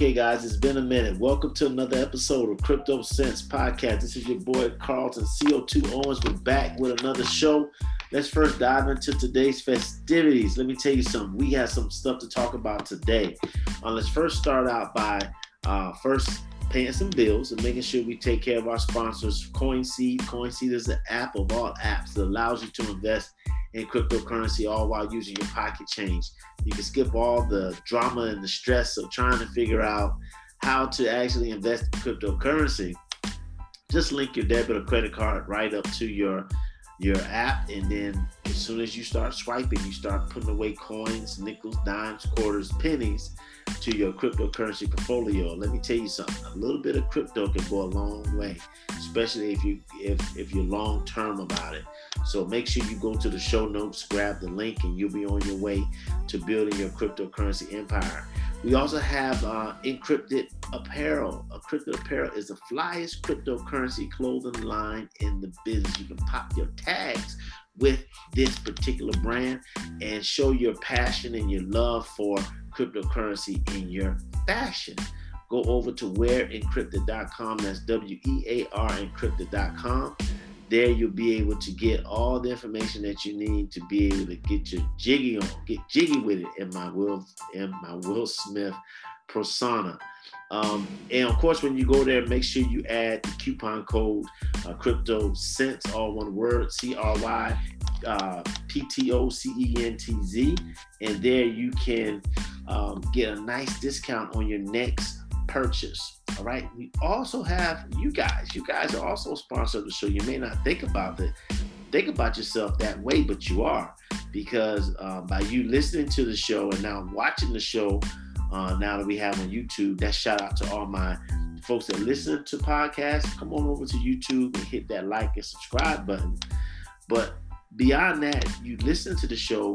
Okay, guys, it's been a minute. Welcome to another episode of Crypto Cents Podcast. This is your boy Carlton CO2 Owens. We're back with another show. Let's first dive into today's festivities. Let me tell you something. We have some stuff to talk about today. Uh, let's first start out by uh, first paying some bills and making sure we take care of our sponsors. CoinSeed. CoinSeed is the app of all apps that allows you to invest in cryptocurrency all while using your pocket change. You can skip all the drama and the stress of trying to figure out how to actually invest in cryptocurrency. Just link your debit or credit card right up to your your app, and then as soon as you start swiping, you start putting away coins, nickels, dimes, quarters, pennies to your cryptocurrency portfolio. Let me tell you something. A little bit of crypto can go a long way, especially if you if if you're long term about it. So make sure you go to the show notes, grab the link, and you'll be on your way to building your cryptocurrency empire. We also have uh, encrypted apparel. Encrypted apparel is the flyest cryptocurrency clothing line in the business. You can pop your tags with this particular brand and show your passion and your love for cryptocurrency in your fashion. Go over to wearencrypted.com. That's W E A R encrypted.com there you'll be able to get all the information that you need to be able to get your jiggy on, get jiggy with it in my Will in my Will Smith persona. Um, and of course, when you go there, make sure you add the coupon code uh, Crypto Cents, all one word, C R Y uh, P T O C E N T Z, and there you can um, get a nice discount on your next purchase. All right. We also have you guys. You guys are also sponsored the show. You may not think about it, think about yourself that way, but you are because uh, by you listening to the show and now watching the show, uh, now that we have on YouTube, that shout out to all my folks that listen to podcasts. Come on over to YouTube and hit that like and subscribe button. But beyond that, you listen to the show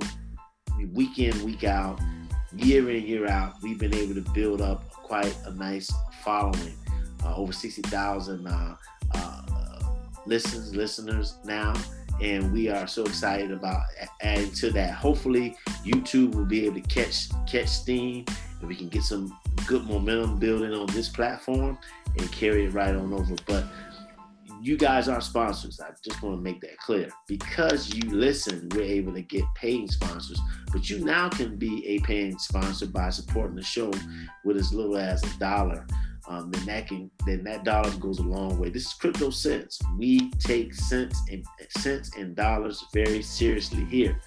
week in, week out, year in, year out. We've been able to build up quite a nice following. Uh, over 60,000 uh, uh, listens, listeners now. And we are so excited about adding to that. Hopefully, YouTube will be able to catch catch steam, and we can get some good momentum building on this platform and carry it right on over. But you guys are sponsors. I just want to make that clear. Because you listen, we're able to get paying sponsors. But you now can be a paying sponsor by supporting the show with as little as a dollar. Um, then that can then that dollar goes a long way. This is crypto cents. We take cents and cents and dollars very seriously here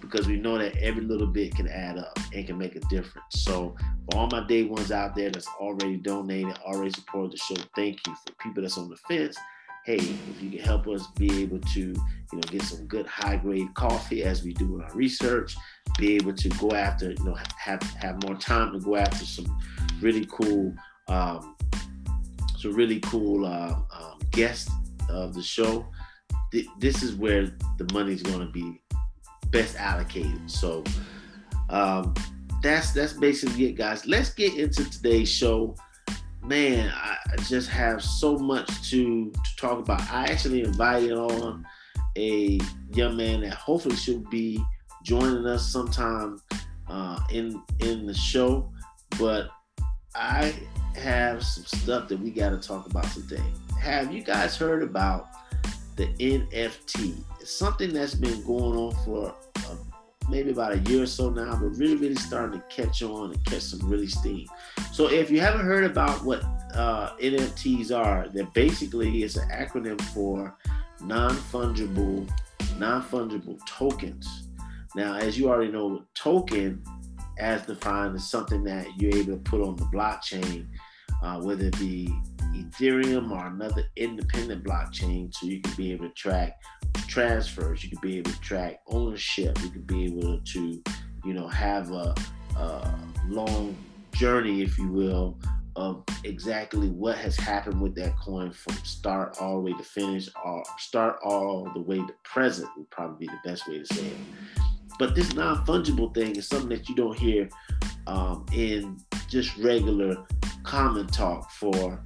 because we know that every little bit can add up and can make a difference. So for all my day ones out there that's already donated, already supported the show, thank you. For people that's on the fence, hey, if you can help us be able to, you know, get some good high grade coffee as we do in our research, be able to go after, you know, have have more time to go after some really cool, um, some really cool uh, um, guests of the show. Th- this is where the money's going to be best allocated. So um, that's that's basically it, guys. Let's get into today's show man, I just have so much to, to talk about. I actually invited on a young man that hopefully should be joining us sometime uh, in in the show, but I have some stuff that we got to talk about today. Have you guys heard about the NFT? It's something that's been going on for maybe about a year or so now, but really, really starting to catch on and catch some really steam. So if you haven't heard about what uh, NFTs are, that basically is an acronym for non-fungible, non-fungible tokens. Now, as you already know, token, as defined, is something that you're able to put on the blockchain, uh, whether it be Ethereum or another independent blockchain, so you can be able to track transfers, you can be able to track ownership, you can be able to, you know, have a, a long journey, if you will, of exactly what has happened with that coin from start all the way to finish, or start all the way to present would probably be the best way to say it. But this non-fungible thing is something that you don't hear um, in just regular common talk for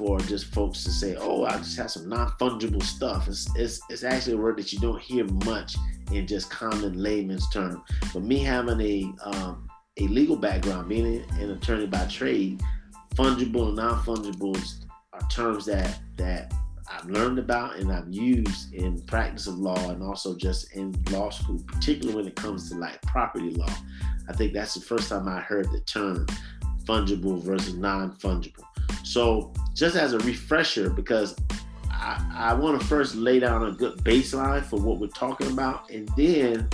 for just folks to say, "Oh, I just have some non-fungible stuff." It's, it's it's actually a word that you don't hear much in just common layman's term. But me having a um, a legal background, being an attorney by trade, fungible and non-fungibles are terms that that I've learned about and I've used in practice of law and also just in law school, particularly when it comes to like property law. I think that's the first time I heard the term fungible versus non-fungible. So just as a refresher, because I, I want to first lay down a good baseline for what we're talking about, and then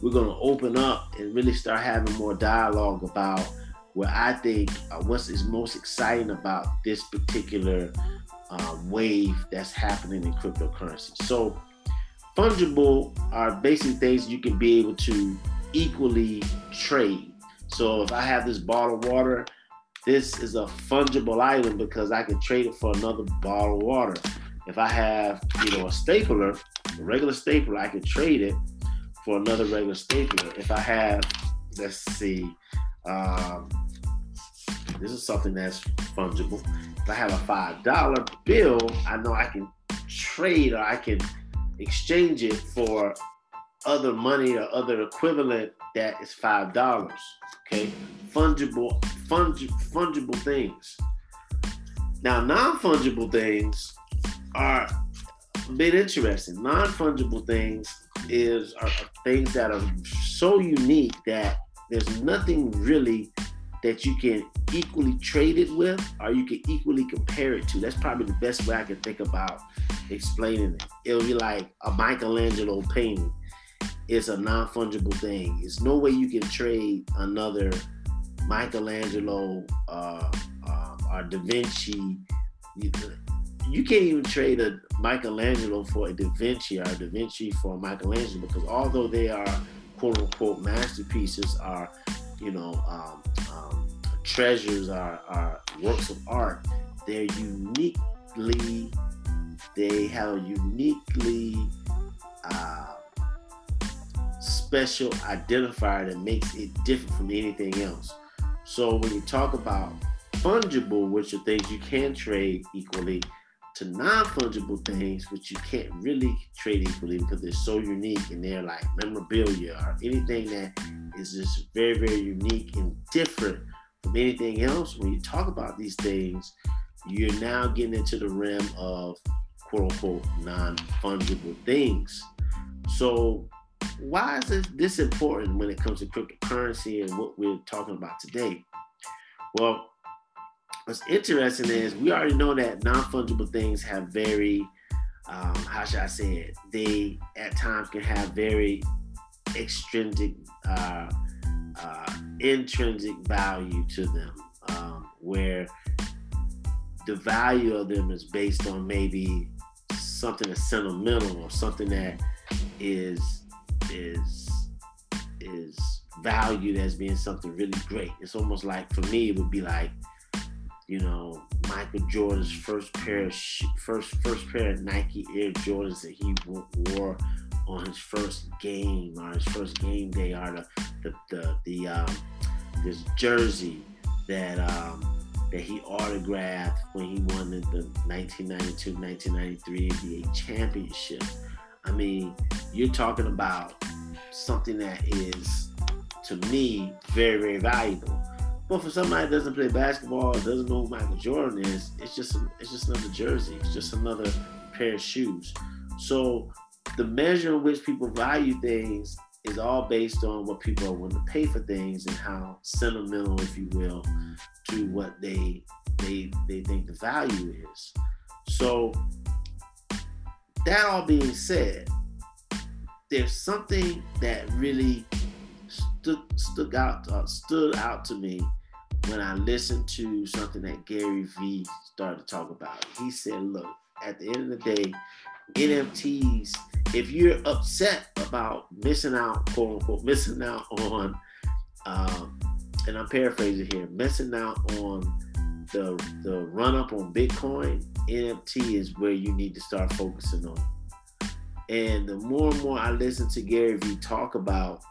we're going to open up and really start having more dialogue about what I think uh, what's is most exciting about this particular um, wave that's happening in cryptocurrency. So, fungible are basically things you can be able to equally trade. So, if I have this bottle of water, this is a fungible item because I can trade it for another bottle of water. If I have, you know, a stapler, a regular stapler, I can trade it for another regular stapler. If I have, let's see, um, this is something that's fungible. If I have a five dollar bill, I know I can trade or I can exchange it for other money or other equivalent that is five dollars. Okay, fungible, fungi- fungible things. Now, non-fungible things are a bit interesting. Non-fungible things is are things that are so unique that there's nothing really that you can equally trade it with or you can equally compare it to. That's probably the best way I can think about explaining it. It'll be like a Michelangelo painting. It's a non-fungible thing. It's no way you can trade another Michelangelo uh, uh, or Da Vinci. You, you can't even trade a Michelangelo for a Da Vinci or a Da Vinci for a Michelangelo because although they are quote unquote masterpieces, are you know um, treasures are, are works of art, they're uniquely, they have a uniquely uh, special identifier that makes it different from anything else. So when you talk about fungible, which are things you can trade equally, to non-fungible things, which you can't really trade equally because they're so unique and they're like memorabilia or anything that is just very, very unique and different from anything else, when you talk about these things, you're now getting into the realm of quote unquote non fungible things. So, why is this, this important when it comes to cryptocurrency and what we're talking about today? Well, what's interesting is we already know that non fungible things have very, um, how should I say it? They at times can have very extrinsic uh, uh, intrinsic value to them, um, where the value of them is based on maybe something that's sentimental or something that is is is valued as being something really great. It's almost like for me, it would be like, you know, Michael Jordan's first pair of sh- first first pair of Nike Air Jordans that he wore on his first game or his first game day or the the the, the um, this jersey that um, that he autographed when he won the 1992-1993 NBA championship. I mean, you're talking about something that is to me very very valuable. But for somebody that doesn't play basketball, doesn't know who Michael Jordan is, it's just it's just another jersey. It's just another pair of shoes. So the measure in which people value things is all based on what people are willing to pay for things and how sentimental, if you will, to what they they they think the value is. So that all being said, there's something that really stood stood out uh, stood out to me when I listened to something that Gary Vee started to talk about. He said, "Look, at the end of the day, NFTs, if you're upset about missing out, quote unquote, missing out on, um, and I'm paraphrasing here, missing out on the the run up on Bitcoin, NFT is where you need to start focusing on. And the more and more I listen to Gary Vee talk about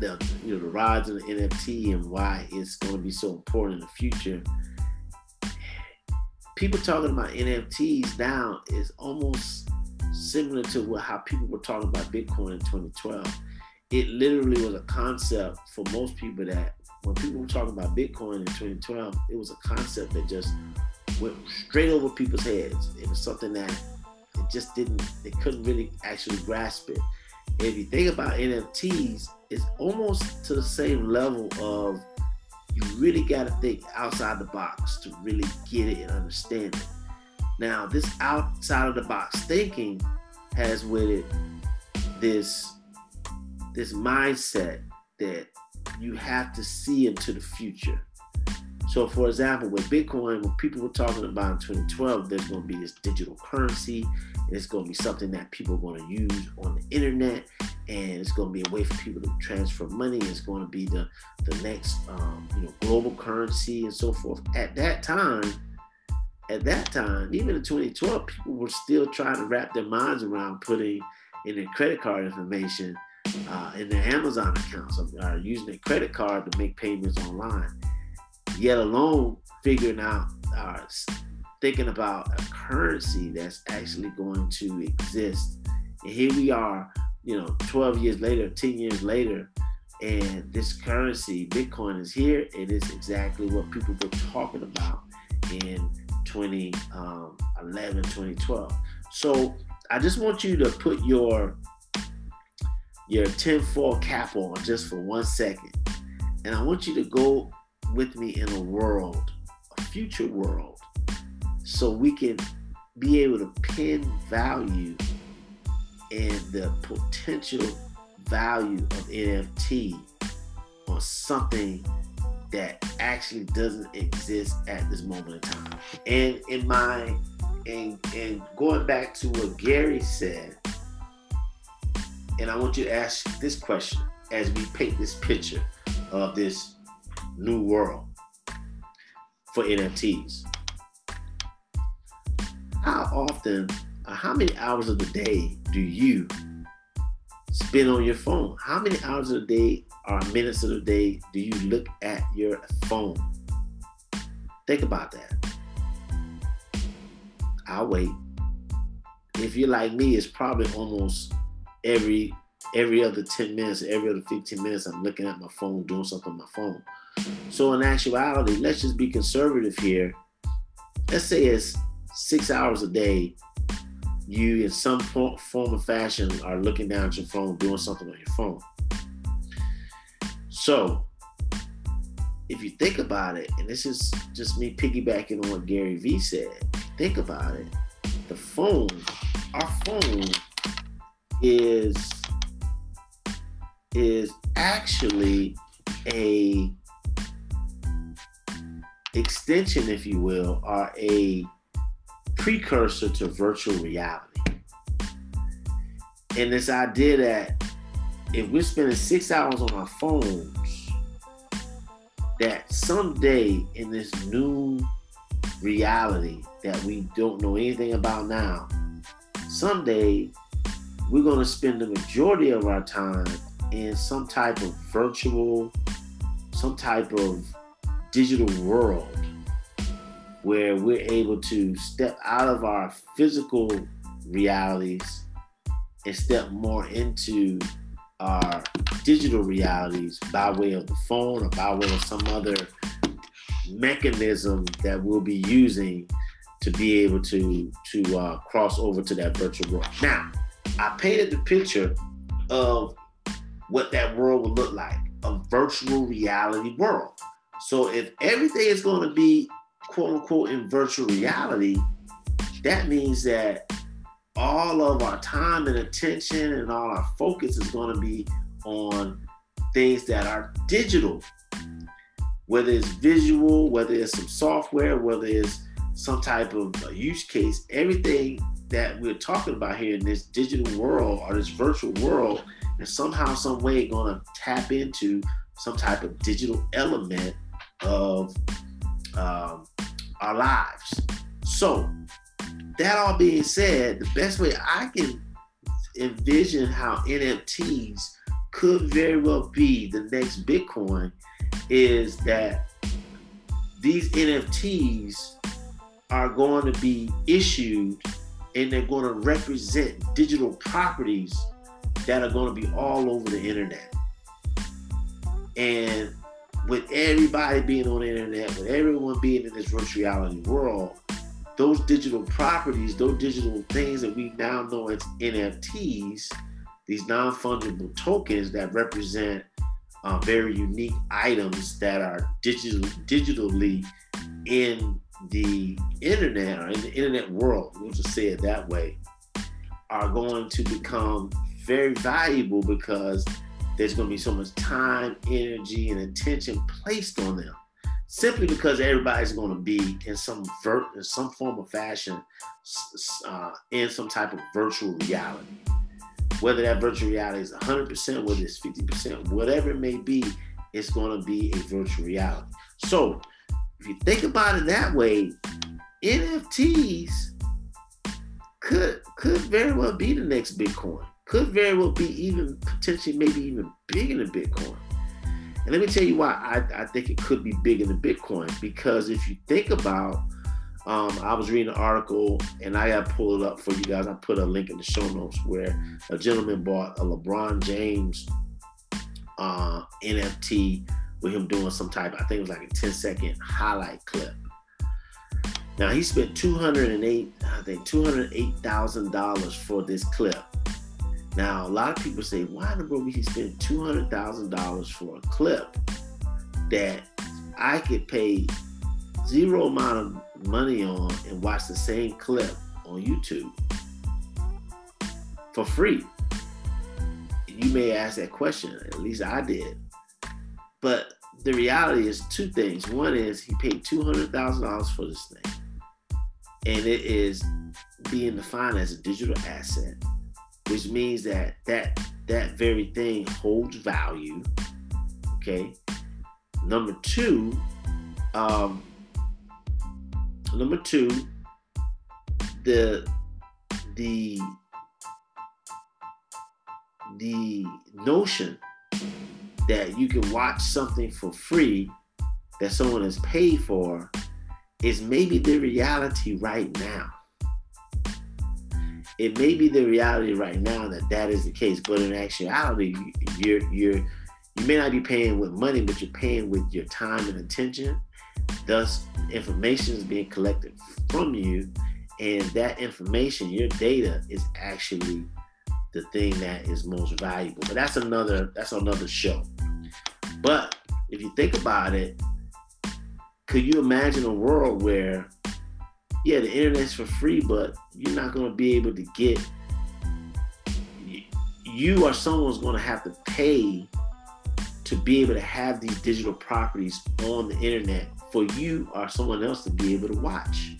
the you know the rise of the NFT and why it's going to be so important in the future, people talking about NFTs now is almost similar to what, how people were talking about Bitcoin in 2012. it literally was a concept for most people that when people were talking about Bitcoin in 2012, it was a concept that just went straight over people's heads. It was something that it just didn't, they couldn't really actually grasp it. If you think about NFTs, it's almost to the same level of you really got to think outside the box to really get it and understand it. Now, this outside of the box thinking has with it this this mindset that you have to see into the future. So, for example, with Bitcoin, when people were talking about in 2012, there's going to be this digital currency, and it's going to be something that people are going to use on the internet, and it's going to be a way for people to transfer money. It's going to be the the next, um, you know, global currency and so forth. At that time, at that time, even in 2012, people were still trying to wrap their minds around putting in their credit card information uh, in their Amazon accounts or using their credit card to make payments online. Yet alone figuring out uh, thinking about a currency that's actually going to exist. And here we are, you know, 12 years later, 10 years later, and this currency, Bitcoin, is here. It is exactly what people were talking about in 2011, 2012. So I just want you to put your your tinfoil cap on just for one second. And I want you to go with me in a world, a future world, so we can be able to pin value and the potential value of NFT on something that actually doesn't exist at this moment in time. And in my and and going back to what Gary said, and I want you to ask this question as we paint this picture of this new world for NFTs. How often, uh, how many hours of the day do you spend on your phone? How many hours of the day or minutes of the day do you look at your phone? Think about that. I'll wait. If you're like me, it's probably almost every every other 10 minutes, every other 15 minutes, I'm looking at my phone, doing something on my phone. So in actuality, let's just be conservative here. Let's say it's six hours a day. You, in some form or fashion, are looking down at your phone, doing something on your phone. So, if you think about it, and this is just me piggybacking on what Gary Vee said, think about it. The phone, our phone is is actually a extension, if you will, are a precursor to virtual reality. And this idea that if we're spending six hours on our phones, that someday in this new reality that we don't know anything about now, someday we're going to spend the majority of our time in some type of virtual, some type of digital world where we're able to step out of our physical realities and step more into our digital realities by way of the phone or by way of some other mechanism that we'll be using to be able to to uh, cross over to that virtual world. Now, I painted the picture of what that world would look like a virtual reality world. So if everything is going to be quote unquote in virtual reality, that means that all of our time and attention and all our focus is going to be on things that are digital, whether it's visual, whether it's some software, whether it's some type of uh, use case, everything that we're talking about here in this digital world or this virtual world is somehow, some way going to tap into some type of digital element of um, our lives. So, that all being said, the best way I can envision how NFTs could very well be the next Bitcoin is that these NFTs are going to be issued and they're going to represent digital properties that are going to be all over the internet. And with everybody being on the internet, with everyone being in this virtual reality world, those digital properties, those digital things that we now know as NFTs, these non fungible tokens that represent uh, very unique items that are digital, digitally in the internet or in the internet world, we'll just say it that way, are going to become very valuable because there's going to be so much time, energy, and attention placed on them. Simply because everybody's going to be in some ver- in some form of fashion uh, in some type of virtual reality. Whether that virtual reality is 100%, whether it's 50%, whatever it may be, it's going to be a virtual reality. So if you think about it that way, NFTs could could very well be the next Bitcoin. Could very well be even potentially maybe even bigger than Bitcoin. And let me tell you why I, I think it could be bigger than Bitcoin. Because if you think about, um, I was reading an article and I got pulled it up for you guys. I put a link in the show notes where a gentleman bought a LeBron James uh, NFT with him doing some type, I think it was like a 10 second highlight clip. Now he spent 208, I think $208,000 for this clip. Now a lot of people say, why in the world would he spend $200,000 for a clip that I could pay zero amount of money on and watch the same clip on YouTube for free? You may ask that question, at least I did. But the reality is two things. One is he paid two hundred thousand dollars for this thing, and it is being defined as a digital asset, which means that that that very thing holds value. Okay. Number two, um, number two, the the the notion that you can watch something for free that someone has paid for is maybe the reality right now. It may be the reality right now that that is the case, but in actuality, you're you're you may not be paying with money, but you're paying with your time and attention. Thus, information is being collected from you, and that information, your data, is actually the thing that is most valuable. But that's another that's another show. But if you think about it, could you imagine a world where yeah, the internet's for free, but you're not going to be able to get you or someone's going to have to pay to be able to have these digital properties on the internet for you or someone else to be able to watch,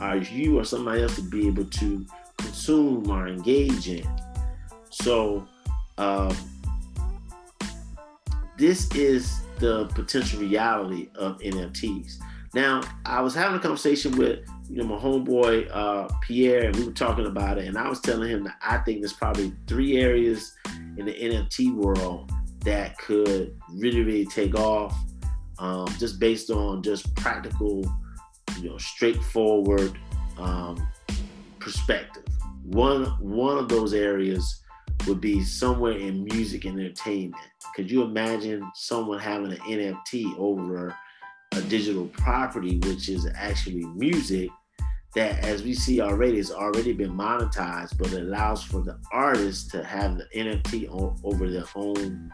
or you or somebody else to be able to consume or engage in. So, um, this is the potential reality of NFTs. Now, I was having a conversation with you know my homeboy uh, Pierre, and we were talking about it, and I was telling him that I think there's probably three areas in the NFT world that could really, really take off, um, just based on just practical, you know, straightforward um, perspective. One one of those areas would be somewhere in music and entertainment. Could you imagine someone having an NFT over a digital property, which is actually music, that as we see already, has already been monetized, but it allows for the artist to have the NFT over their own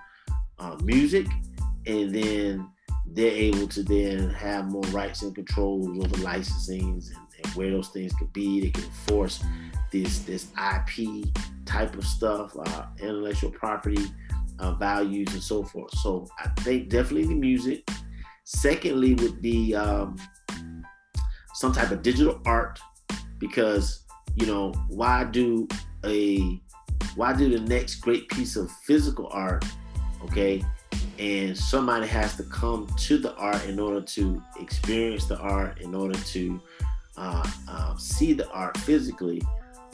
uh, music, and then they're able to then have more rights and controls over licensing and, and where those things could be. They can enforce this this IP type of stuff, uh, intellectual property uh, values, and so forth. So I think definitely the music. Secondly, would be um, some type of digital art, because you know why do a why do the next great piece of physical art, okay? And somebody has to come to the art in order to experience the art, in order to uh, uh, see the art physically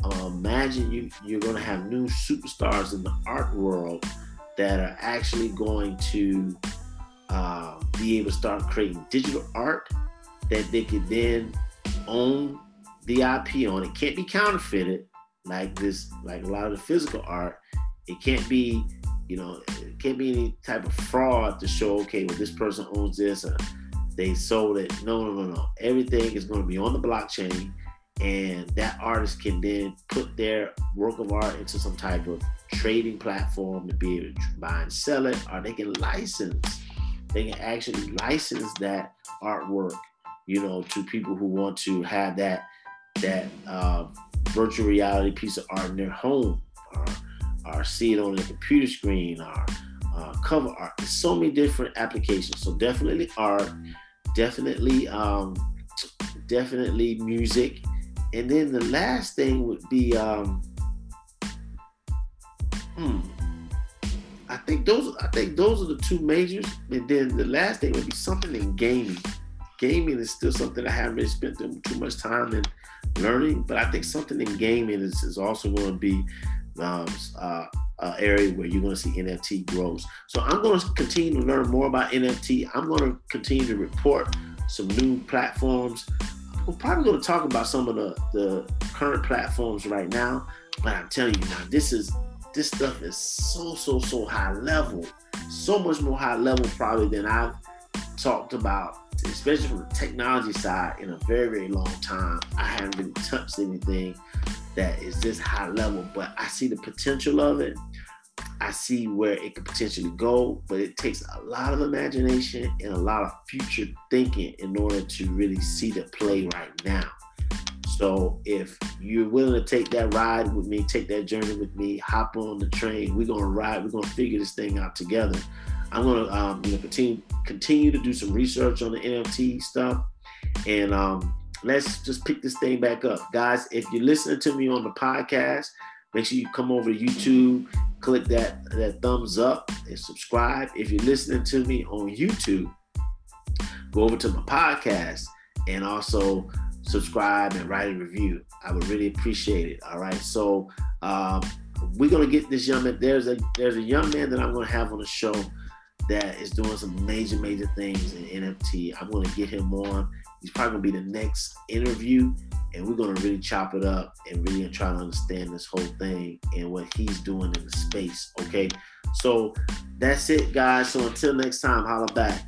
uh, imagine you you're going to have new superstars in the art world that are actually going to uh, be able to start creating digital art that they could then own the IP on. It can't be counterfeited like this, like a lot of the physical art. It can't be, you know, it can't be any type of fraud to show, okay, well, this person owns this or they sold it. No, no, no, no. Everything is going to be on the blockchain, and that artist can then put their work of art into some type of trading platform to be able to buy and sell it, or they can license. They can actually license that artwork, you know, to people who want to have that that uh, virtual reality piece of art in their home, or, or see it on the computer screen, or uh, cover art. There's so many different applications. So definitely art, definitely, um, definitely music, and then the last thing would be, um, hmm, think those. I think those are the two majors, and then the last thing would be something in gaming. Gaming is still something I haven't really spent too much time in learning, but I think something in gaming is, is also going to be um, uh, uh, area where you're going to see NFT grows. So I'm going to continue to learn more about NFT. I'm going to continue to report some new platforms. We're probably going to talk about some of the, the current platforms right now, but I'm telling you now, this is this stuff is so so so high level, so much more high level probably than I've talked about, especially from the technology side, in a very very long time. I haven't really touched anything that is this high level, but I see the potential of it. I see where it could potentially go, but it takes a lot of imagination and a lot of future thinking in order to really see the play right now. So if you're willing to take that ride with me, take that journey with me, hop on the train. We're gonna ride. We're gonna figure this thing out together. I'm gonna um, you know continue continue to do some research on the NFT stuff, and um, let's just pick this thing back up. Guys, if you're listening to me on the podcast, make sure you come over to YouTube, click that, that thumbs up and subscribe. If you're listening to me on YouTube, go over to my podcast and also subscribe and write a review. I would really appreciate it. All right. So um, we're gonna get this young man. There's a there's a young man that I'm gonna have on the show that is doing some major, major things in NFT. I'm gonna get him on He's probably gonna be the next interview, and we're gonna really chop it up and really try to understand this whole thing and what he's doing in the space. Okay, so that's it, guys. So until next time, holla back.